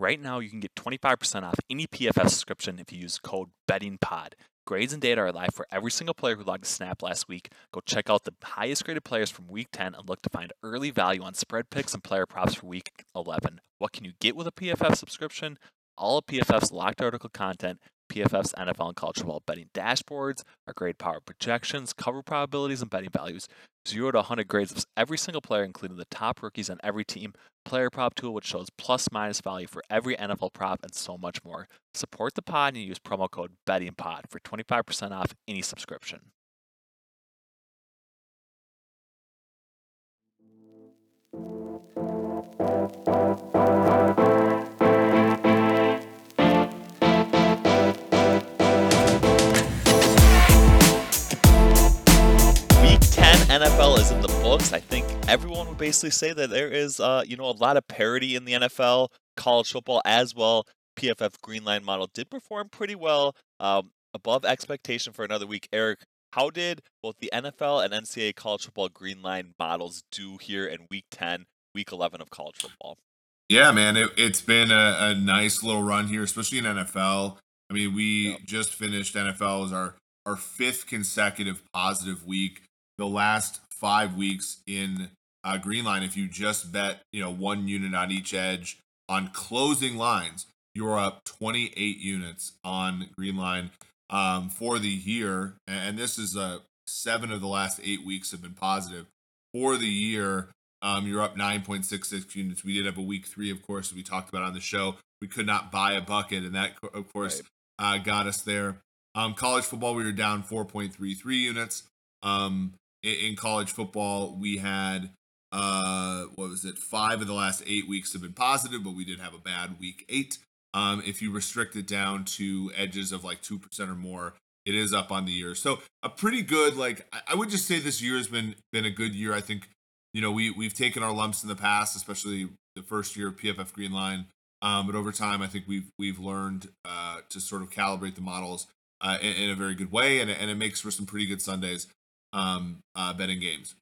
Right now, you can get 25% off any PFF subscription if you use code BettingPod. Grades and data are live for every single player who logged a snap last week. Go check out the highest graded players from week 10 and look to find early value on spread picks and player props for week 11. What can you get with a PFF subscription? All of PFF's locked article content, PFF's NFL and college football betting dashboards, our grade power projections, cover probabilities, and betting values. 0 to 100 grades of every single player, including the top rookies on every team, player prop tool, which shows plus minus value for every NFL prop, and so much more. Support the pod and use promo code BettingPod for 25% off any subscription. Week NFL is in the books. I think everyone would basically say that there is, uh, you know, a lot of parity in the NFL, college football as well. PFF Greenline model did perform pretty well, um, above expectation for another week. Eric, how did both the NFL and NCAA college football Greenline models do here in Week 10, Week 11 of college football? Yeah, man, it, it's been a, a nice little run here, especially in NFL. I mean, we Yep. just finished NFL as our our fifth consecutive positive week. The last five weeks in uh, Green Line, if you just bet, you know, one unit on each edge on closing lines, you're up 28 units on Green Line um, for the year, and this is uh, seven of the last eight weeks have been positive for the year. Um, you're up 9.66 units. We did have a week three, of course, we talked about on the show. We could not buy a bucket, and that, of course, uh, got us there. Um, college football, we were down 4.33 units. Um, in, in college football, we had uh, what was it? Five of the last eight weeks have been positive, but we did have a bad week eight. Um, if you restrict it down to edges of like two percent or more, it is up on the year. So a pretty good, like I- would just say this year has been been a good year. I think you know we we've taken our lumps in the past, especially the first year of PFF Green Line. Um, but over time, I think we've we've learned uh, to sort of calibrate the models uh, in, in a very good way, and, and it makes for some pretty good Sundays um, uh, betting games.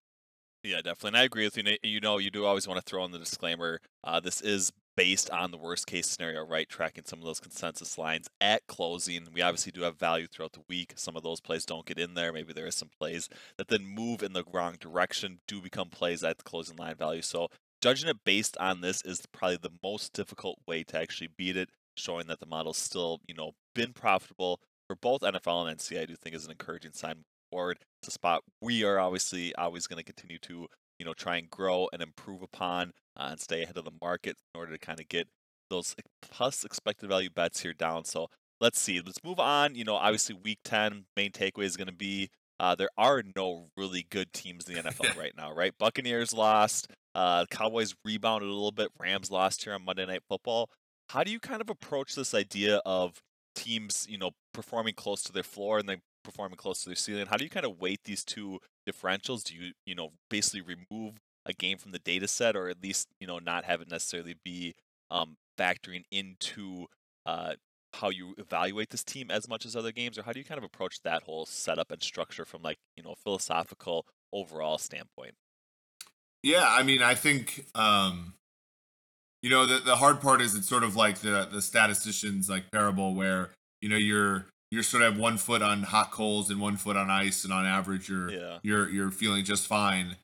Yeah, definitely. And I agree with you. You know, you do always want to throw in the disclaimer. Uh, this is based on the worst case scenario, right? Tracking some of those consensus lines at closing. We obviously do have value throughout the week. Some of those plays don't get in there. Maybe there are some plays that then move in the wrong direction, do become plays at the closing line value. So judging it based on this is probably the most difficult way to actually beat it, showing that the model's still, you know, been profitable for both NFL and NCAA. I do think is an encouraging sign forward. It's a spot we are obviously always going to continue to, you know, try and grow and improve upon uh, and stay ahead of the market in order to kind of get those plus expected value bets here down. So let's see. Let's move on. You know, obviously week 10 main takeaway is going to be uh, there are no really good teams in the NFL right now, right? Buccaneers lost. Uh, Cowboys rebounded a little bit. Rams lost here on Monday Night Football. How do you kind of approach this idea of teams, you know, performing close to their floor and then performing close to their ceiling? How do you kind of weight these two differentials? Do you, you know, basically remove a game from the data set or at least, you know, not have it necessarily be um, factoring into uh, how you evaluate this team as much as other games? Or how do you kind of approach that whole setup and structure from like, you know, philosophical overall standpoint? Yeah, I mean, I think um, you know the the hard part is it's sort of like the the statisticians like parable where you know you're you're sort of have one foot on hot coals and one foot on ice, and on average you're Yeah. you're you're feeling just fine.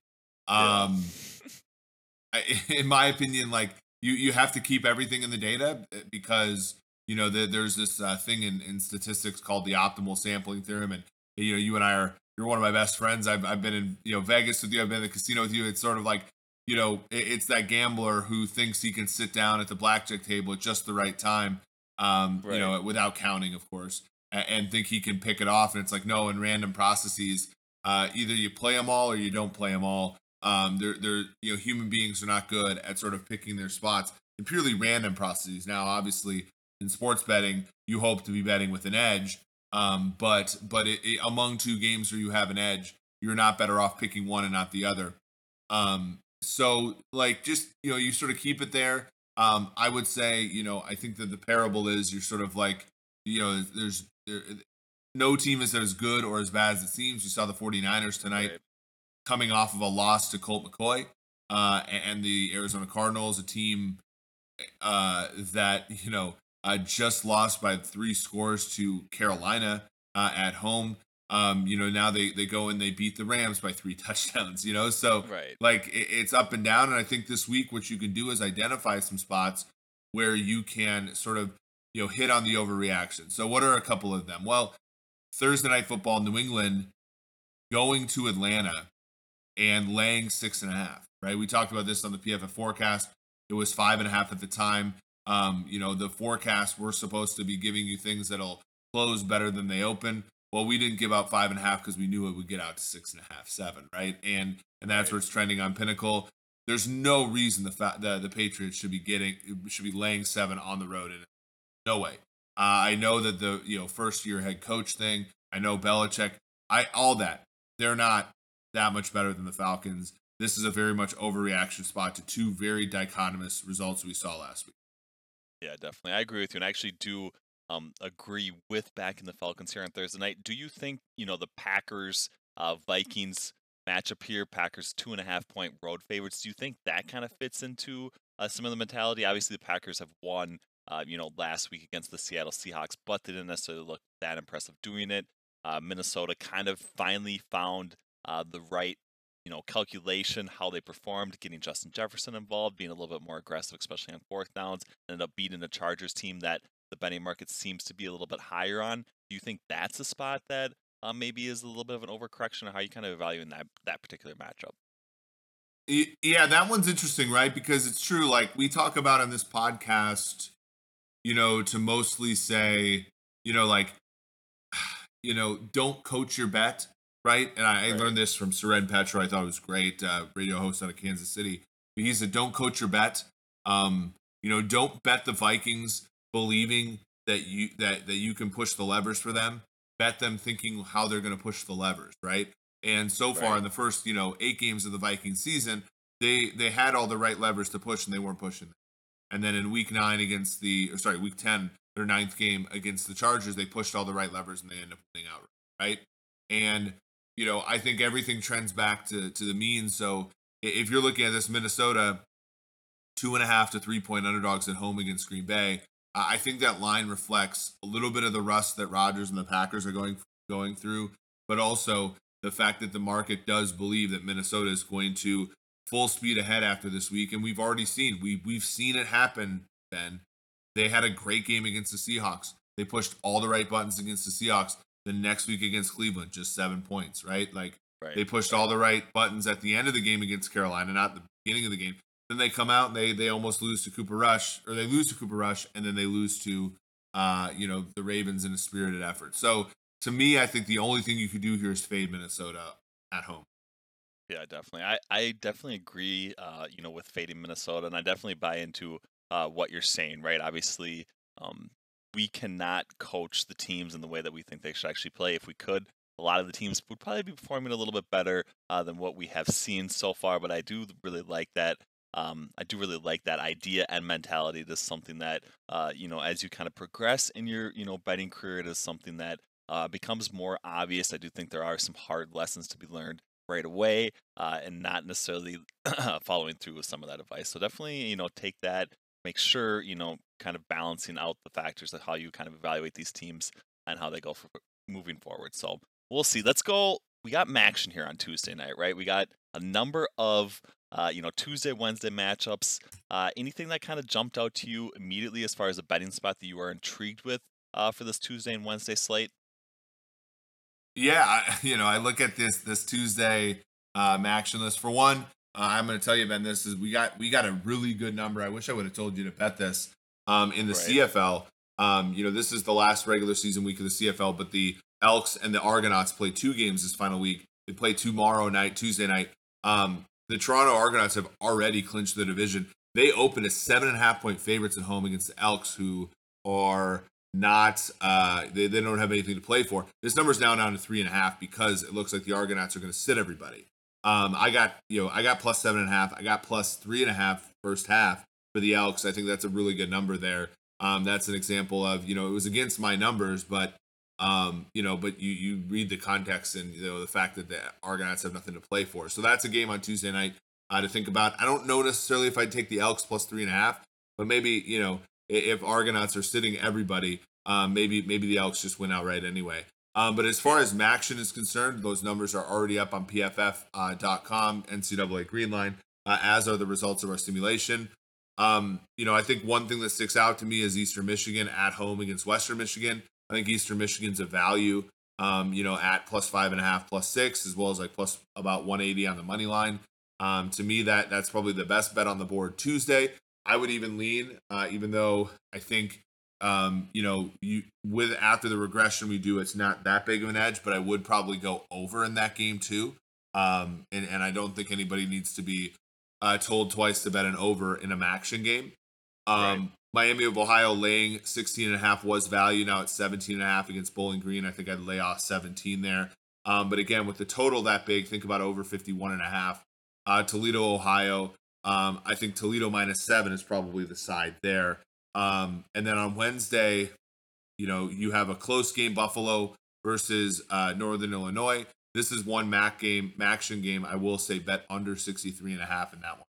Yeah. Um, I, in my opinion, like you you have to keep everything in the data uh, because you know the, there's this uh, thing in, in statistics called the optimal sampling theorem, and you know you and I are you're one of my best friends. I've I've been in you know Vegas with you. I've been in the casino with you. It's sort of like you know it, it's that gambler who thinks he can sit down at the blackjack table at just the right time, um, you know, without counting, of course, and, think he can pick it off. And it's like no, in random processes, uh, either you play them all or you don't play them all. Um, they're they're you know human beings are not good at sort of picking their spots in purely random processes. Now, obviously, in sports betting, you hope to be betting with an edge, um, but but it, it, among two games where you have an edge, you're not better off picking one and not the other. Um, so like just you know you sort of keep it there. Um, I would say you know I think that the parable is you're sort of like you know there's there, no team is as good or as bad as it seems. You saw the 49ers tonight Right. coming off of a loss to Colt McCoy uh, and the Arizona Cardinals, a team uh, that you know uh, just lost by three scores to Carolina uh, at home. Um, you know, now they they go and they beat the Rams by three touchdowns. You know, so right. like it, it's up and down. And I think this week, what you can do is identify some spots where you can sort of you know hit on the overreaction. So what are a couple of them? Well, Thursday night football, New England going to Atlanta and laying six and a half. Right, we talked about this on the PFF forecast. It was five and a half at the time. Um, you know, the forecast we're supposed to be giving you things that'll close better than they open. Well, we didn't give out five and a half because we knew it would get out to six and a half, seven, right? And and that's where it's trending on Pinnacle. There's no reason the fa- the the Patriots should be getting should be laying seven on the road. And no way. Uh, I know that the you know first year head coach thing. I know Belichick. I all that. They're not that much better than the Falcons. This is a very much overreaction spot to two very dichotomous results we saw last week. Yeah, definitely. I agree with you, and I actually do um, agree with backing the Falcons here on Thursday night. Do you think you know the Packers uh, Vikings matchup here? Packers two and a half point road favorites. Do you think that kind of fits into uh, some of the mentality? Obviously, the Packers have won, uh, you know, last week against the Seattle Seahawks, but they didn't necessarily look that impressive doing it. Uh, Minnesota kind of finally found uh, the right you know, calculation, how they performed, getting Justin Jefferson involved, being a little bit more aggressive, especially on fourth downs, ended up beating the Chargers team that the betting market seems to be a little bit higher on. Do you think that's a spot that uh, maybe is a little bit of an overcorrection, or how you kind of evaluating that that particular matchup? Yeah, that one's interesting, right? Because it's true. Like we talk about on this podcast, you know, to mostly say, you know, like, you know, don't coach your bet right? And I, right. I learned this from Soren Petro. I thought it was great. Uh, radio host out of Kansas City. He said, "Don't coach your bet. Um, you know, don't bet the Vikings believing that you that that you can push the levers for them. Bet them thinking how they're going to push the levers, right? And so far right. in the first, you know, eight games of the Viking season, they they had all the right levers to push, and they weren't pushing. Them. And then in week nine against the, or sorry, week ten, their ninth game against the Chargers, they pushed all the right levers, and they end up winning out, right? And you know, I think everything trends back to to the mean. So if you're looking at this Minnesota two and a half to three point underdogs at home against Green Bay, I think that line reflects a little bit of the rust that Rodgers and the Packers are going going through, but also the fact that the market does believe that Minnesota is going to full speed ahead after this week, and we've already seen we we've seen it happen. Ben, they had a great game against the Seahawks. They pushed all the right buttons against the Seahawks the next week against Cleveland, just seven points, right? Like right. they pushed all the right buttons at the end of the game against Carolina, not the beginning of the game. Then they come out and they they almost lose to Cooper Rush, or they lose to Cooper Rush, and then they lose to uh, you know, the Ravens in a spirited effort. So to me, I think the only thing you could do here is fade Minnesota at home. Yeah, definitely. I, I definitely agree, uh, you know, with fading Minnesota, and I definitely buy into uh, what you're saying, right? Obviously, um, we cannot coach the teams in the way that we think they should actually play. If we could, a lot of the teams would probably be performing a little bit better uh, than what we have seen so far. But I do really like that. Um, I do really like that idea and mentality. It is something that uh, you know, as you kind of progress in your you know betting career, it is something that uh, becomes more obvious. I do think there are some hard lessons to be learned right away, uh, and not necessarily following through with some of that advice. So definitely, you know, take that make sure you know kind of balancing out the factors of how you kind of evaluate these teams and how they go for moving forward. So we'll see. Let's go. We got action here on Tuesday night, right? We got a number of uh, you know Tuesday, Wednesday matchups. Uh, anything that kind of jumped out to you immediately as far as a betting spot that you are intrigued with uh, for this Tuesday and Wednesday slate? Yeah, I, you know, I look at this this Tuesday um, action list. For one, uh, I'm going to tell you, Ben. This is we got we got a really good number. I wish I would have told you to bet this um, in the right. CFL. Um, you know, this is the last regular season week of the CFL, but the Elks and the Argonauts play two games this final week. They play tomorrow night, Tuesday night. Um, the Toronto Argonauts have already clinched the division. They open as seven and a half point favorites at home against the Elks, who are not uh, they, they don't have anything to play for. This number is now down to three and a half because it looks like the Argonauts are going to sit everybody. Um, I got you know I got plus seven and a half. I got plus three and a half first half for the Elks. I think that's a really good number there. Um, that's an example of you know it was against my numbers, but um, you know, but you you read the context and you know the fact that the Argonauts have nothing to play for. So that's a game on Tuesday night uh, to think about. I don't know necessarily if I'd take the Elks plus three and a half. but maybe you know if Argonauts are sitting everybody, um, maybe maybe the Elks just win outright anyway. Um, but as far as MACtion is concerned, those numbers are already up on PFF.com, uh, NCAA Greenline, uh, as are the results of our simulation. Um, you know, I think one thing that sticks out to me is Eastern Michigan at home against Western Michigan. I think Eastern Michigan's a value, um, you know, at plus five and a half, plus six, as well as like plus about 180 on the money line. Um, to me, that that's probably the best bet on the board Tuesday. I would even lean, uh, even though I think um, you know, you with after the regression we do, it's not that big of an edge, but I would probably go over in that game too. Um, and, and I don't think anybody needs to be uh, told twice to bet an over in a MACtion game. Um, right. Miami of Ohio laying 16 and a half was value. Now it's 17 and a half against Bowling Green. I think I'd lay off 17 there. Um, but again, with the total that big, think about over 51 and a half. Uh, Toledo, Ohio. Um, I think Toledo minus seven is probably the side there. Um, and then on Wednesday, you know, you have a close game, Buffalo versus uh, Northern Illinois. This is one MAC game, MACtion game. I will say bet under 63 and a half in that one.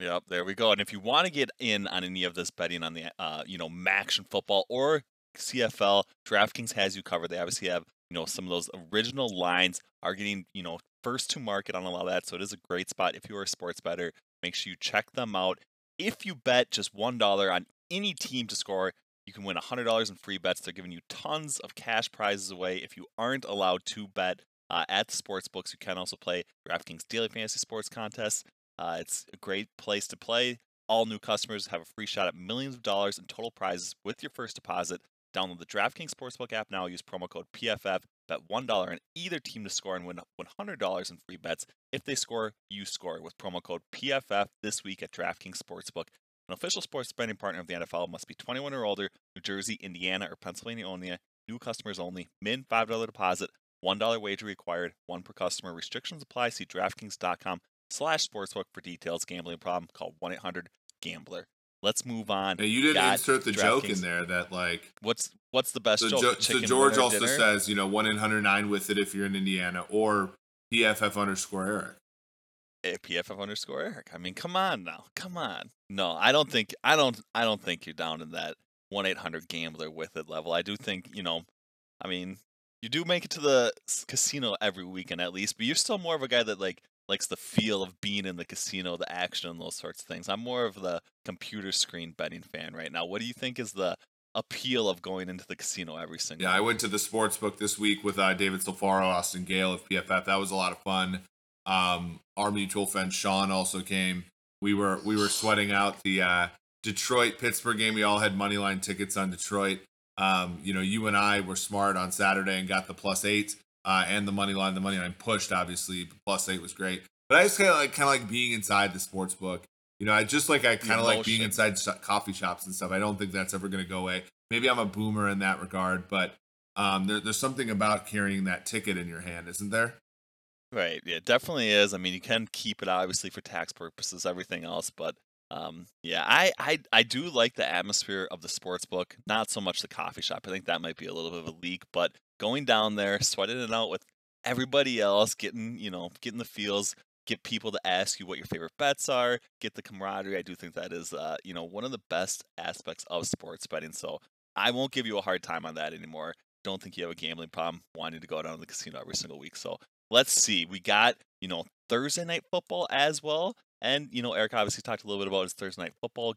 Yep, there we go. And if you want to get in on any of this betting on the, uh, you know, MACtion football or CFL, DraftKings has you covered. They obviously have, you know, some of those original lines are getting, you know, first to market on a lot of that. So it is a great spot. If you are a sports better, make sure you check them out. If you bet just $1 on any team to score. You can win $100 in free bets. They're giving you tons of cash prizes away. If you aren't allowed to bet uh, at the sports books, you can also play DraftKings Daily Fantasy Sports Contest. Uh, it's a great place to play. All new customers have a free shot at millions of dollars in total prizes with your first deposit. Download the DraftKings Sportsbook app now. Use promo code PFF. Bet $1 on either team to score and win $100 in free bets. If they score, you score with promo code PFF this week at DraftKings Sportsbook. An official sports betting partner of the NFL must be 21 or older, New Jersey, Indiana, or Pennsylvania only. New customers only. Min $5 deposit. $1 wager required. One per customer. Restrictions apply. See DraftKings.com slash sportsbook for details. Gambling problem. Call 1-800-GAMBLER. Let's move on. You didn't insert the joke in there that like what's what's the best so joke? Jo- so George also dinner? says you know one in hundred nine with it if you're in Indiana or PFF underscore Eric. Eh, PFF underscore Eric. I mean, come on now, come on. No, I don't think I don't I don't think you're down in that one eight hundred gambler with it level. I do think you know, I mean, you do make it to the casino every weekend at least, but you're still more of a guy that like likes the feel of being in the casino, the action, and those sorts of things. I'm more of the computer screen betting fan right now. What do you think is the appeal of going into the casino every single? Yeah, week? I went to the sports book this week with uh, David Silfaro, Austin Gayle of PFF. That was a lot of fun. Um, our mutual friend Sean also came. We were we were sweating out the uh, Detroit Pittsburgh game. We all had money line tickets on Detroit. Um, you know, you and I were smart on Saturday and got the plus eight uh, and the money line. The money line pushed, obviously. Plus eight was great. But I just kind of like kind of like being inside the sports book. You know, I just like I kind of like being inside coffee shops and stuff. I don't think that's ever going to go away. Maybe I'm a boomer in that regard, but um, there, there's something about carrying that ticket in your hand, isn't there? Right. Yeah, definitely is. I mean, you can keep it obviously for tax purposes, everything else, but um, yeah, I, I I do like the atmosphere of the sports book. Not so much the coffee shop. I think that might be a little bit of a leak, but going down there, sweating it out with everybody else, getting you know getting the feels, get people to ask you what your favorite bets are, get the camaraderie. I do think that is uh, you know one of the best aspects of sports betting. So I won't give you a hard time on that anymore. Don't think you have a gambling problem wanting to go down to the casino every single week. So let's see. We got, you know, Thursday night football as well. And, you know, Eric obviously talked a little bit about his Thursday night football,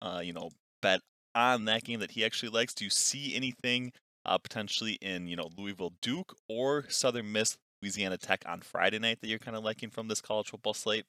uh, you know, bet on that game that he actually likes. Do you see anything uh, potentially in, you know, Louisville Duke or Southern Miss Louisiana Tech on Friday night that you're kind of liking from this college football slate?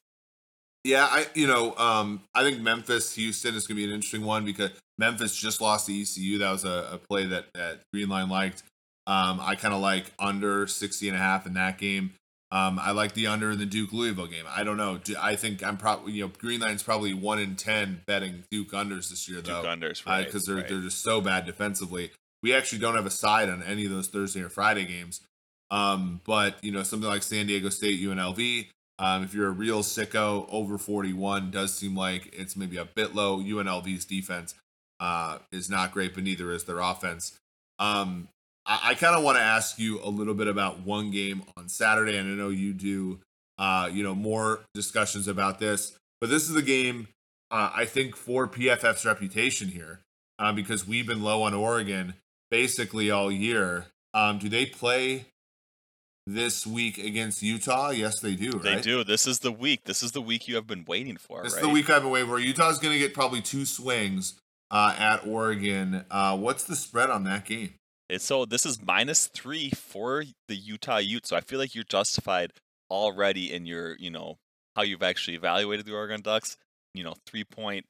Yeah, I you know um, I think Memphis Houston is going to be an interesting one because Memphis just lost to ECU. That was a, a play that, that Greenline liked. Um, I kind of like under 60 and a half in that game. Um, I like the under in the Duke Louisville game. I don't know. I think I'm probably you know Greenline's probably one in ten betting Duke unders this year though. Duke unders, right? Because uh, they're right. they're just so bad defensively. We actually don't have a side on any of those Thursday or Friday games. Um, but you know something like San Diego State UNLV. Um, if you're a real sicko, over 41 does seem like it's maybe a bit low. UNLV's defense uh, is not great, but neither is their offense. Um, I, I kind of want to ask you a little bit about one game on Saturday, and I know you do, uh, you know, more discussions about this. But this is the game uh, I think for PFF's reputation here, uh, because we've been low on Oregon basically all year. Um, do they play this week against Utah? Yes, they do. Right? They do. This is the week. This is the week you have been waiting for. This right? is the week I've been waiting for. Utah's going to get probably two swings uh, at Oregon. Uh, what's the spread on that game? It's so this is minus three for the Utah Ute. So I feel like you're justified already in your, you know, how you've actually evaluated the Oregon Ducks. You know, three point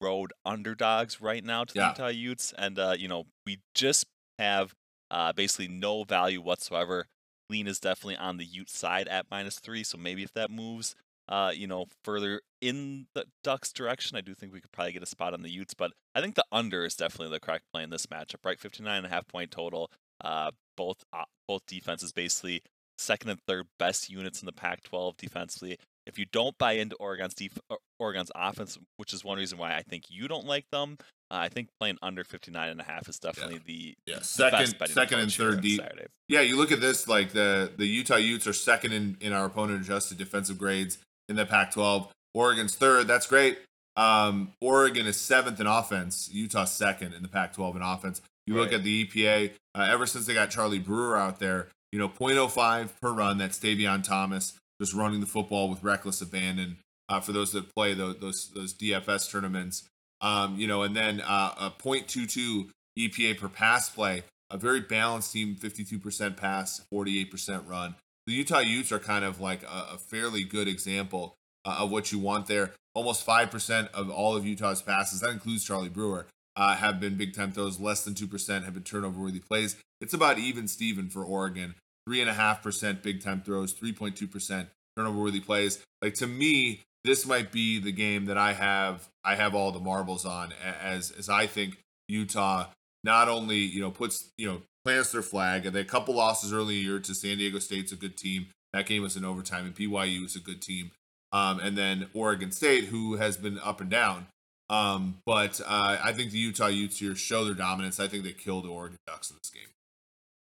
road underdogs right now to the Yeah. Utah Utes, and uh, you know we just have uh, basically no value whatsoever. Lean is definitely on the Ute side at minus three, so maybe if that moves, uh, you know, further in the Ducks direction, I do think we could probably get a spot on the Utes. But I think the under is definitely the correct play in this matchup, right? 59 and a half point total. Uh, both uh, both defenses basically second and third best units in the Pac-12 defensively. If you don't buy into Oregon's def- Oregon's offense, which is one reason why I think you don't like them, uh, I think playing under 59 and a half is definitely the Yeah, the second, best second and third deep. Yeah, you look at this like the the Utah Utes are second in in our opponent adjusted defensive grades in the Pac-12. Oregon's third. That's great. Um, Oregon is seventh in offense. Utah second in the Pac-12 in offense. You look at the EPA. Uh, ever since they got Charlie Brewer out there, you know, 0.05 per run. That's Tavion Thomas just running the football with reckless abandon. Uh, for those that play those those, those DFS tournaments, um, you know, and then uh, a 0.22 EPA per pass play. A very balanced team, 52% pass, 48% run. The Utah Utes are kind of like a, a fairly good example uh, of what you want there. Almost 5% of all of Utah's passes, that includes Charlie Brewer, uh, have been big time throws. Less than 2% have been turnover worthy plays. It's about even Steven for Oregon. 3.5% big time throws, 3.2% turnover worthy plays. Like to me, this might be the game that I have I have all the marbles on as as I think Utah not only you know puts you know plants their flag and they had a couple losses early in the year to San Diego State's a good team that game was in overtime and BYU is a good team um, and then Oregon State who has been up and down um, but uh, I think the Utah Utes here show their dominance I think they killed the Oregon Ducks in this game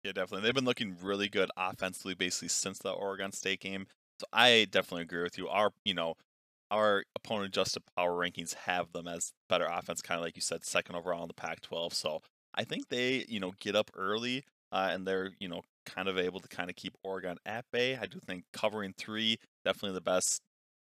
Yeah, definitely. They've been looking really good offensively basically since the Oregon State game. So I definitely agree with you. Our, you know, our opponent adjusted power rankings have them as better offense, kind of like you said, second overall in the Pac-12. So I think they, you know, get up early uh, and they're, you know, kind of able to kind of keep Oregon at bay. I do think covering three definitely the best.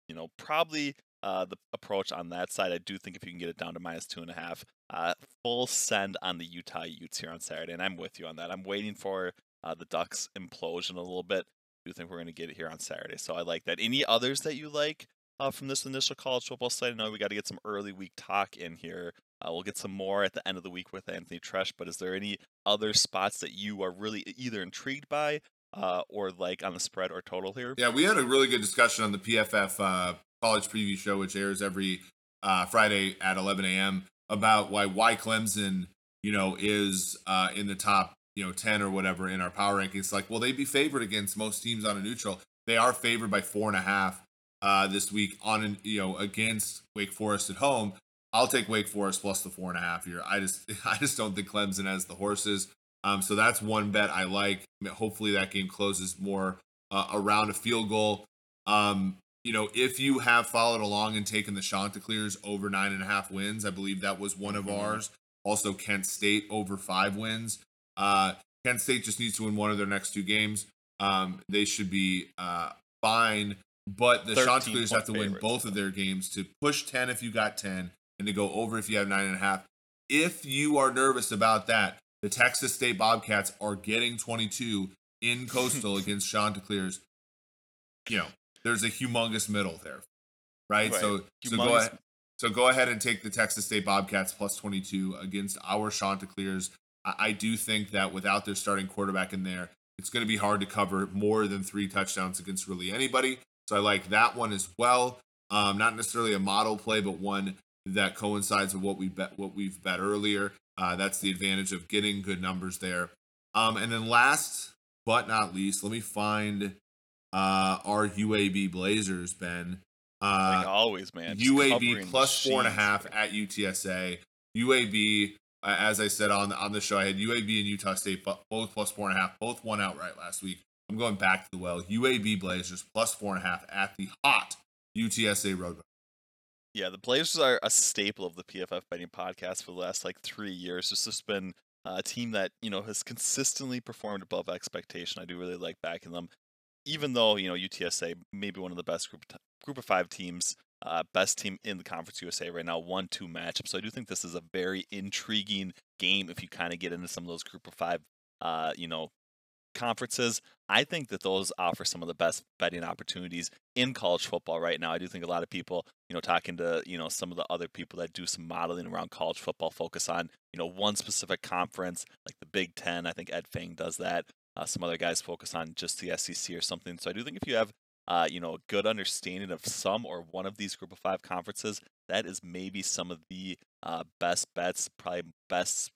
You know, probably uh, the approach on that side. I do think if you can get it down to minus two and a half, uh, full send on the Utah Utes here on Saturday, and I'm with you on that. I'm waiting for uh, the Ducks implosion a little bit. I do think we're going to get it here on Saturday, so I like that. Any others that you like uh, from this initial college football slate? I know we got to get some early week talk in here. Uh, we'll get some more at the end of the week with Anthony Treash, but is there any other spots that you are really either intrigued by uh, or like on the spread or total here? Yeah, we had a really good discussion on the PFF uh, college preview show, which airs every uh, Friday at 11 a.m. about why why Clemson, you know, is uh, in the top, you know, 10 or whatever in our power rankings. Like, will they be favored against most teams on a neutral? They are favored by four and a half uh, this week on, you know, against Wake Forest at home. I'll take Wake Forest plus the four and a half here. I just, I just don't think Clemson has the horses. Um, so that's one bet I like. I mean, hopefully that game closes more uh, around a field goal. Um, you know, if you have followed along and taken the Chanticleers over nine and a half wins, I believe that was one of Mhm. ours. Also, Kent State over five wins. Uh, Kent State just needs to win one of their next two games. Um, they should be uh, fine, but the 13 Chanticleers have to win favorites. both of their games to push 10 if you got 10 and to go over if you have nine and a half. If you are nervous about that, the Texas State Bobcats are getting 22 in Coastal against Chanticleers. You know, there's a humongous middle there, right? Right. So, so go ahead. So go ahead and take the Texas State Bobcats plus 22 against our Chanticleers. I, I do think that without their starting quarterback in there, it's going to be hard to cover more than three touchdowns against really anybody. So I like that one as well. Um, not necessarily a model play, but one that coincides with what we bet what we've bet earlier. Uh, that's the advantage of getting good numbers there. Um, and then last but not least, let me find uh, our UAB Blazers, Ben. like Uh, always, man. just UAB plus four and a half at UTSA. UAB, uh, as I said on the, on the show, I had UAB and Utah State both plus four and a half, both won outright last week. I'm going back to the well. UAB Blazers plus four and a half at the hot UTSA Road. Yeah, the Blazers are a staple of the PFF betting podcast for the last like three years. It's just been a team that you know has consistently performed above expectation. I do really like backing them, even though you know UTSA maybe one of the best group group of five teams, uh, best team in the Conference USA right now, one two matchup. So I do think this is a very intriguing game if you kind of get into some of those group of five, uh, you know, conferences. I think that those offer some of the best betting opportunities in college football right now. I do think a lot of people, you know, talking to, you know, some of the other people that do some modeling around college football focus on, you know, one specific conference, like the Big Ten. I think Ed Feng does that. Uh, some other guys focus on just the SEC or something. So I do think if you have, uh, you know, a good understanding of some or one of these group of five conferences, that is maybe some of the uh, best bets, probably best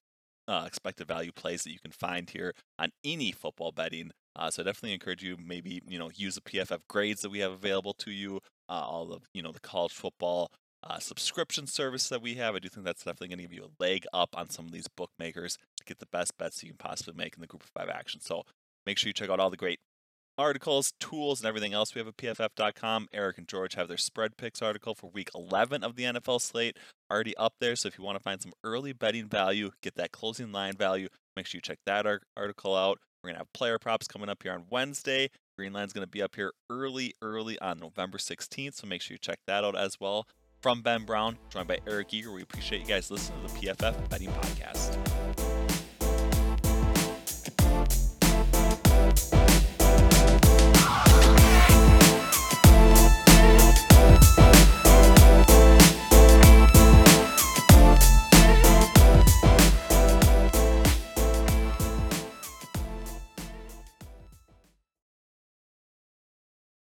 uh, expected value plays that you can find here on any football betting. Uh, so I definitely encourage you maybe you know use the PFF grades that we have available to you, uh, all of you know the college football uh, subscription service that we have. I do think that's definitely going to give you a leg up on some of these bookmakers to get the best bets you can possibly make in the Group of Five action. So make sure you check out all the great articles, tools, and everything else we have at pff.com. Eric and George have their spread picks article for week 11 of the NFL slate already up there. So if you want to find some early betting value, get that closing line value, make sure you check that article out. We're going to have player props coming up here on Wednesday. Green Line's going to be up here early, early on November 16th. So make sure you check that out as well. From Ben Brown, joined by Eric Eager, we appreciate you guys listening to the PFF Betting Podcast.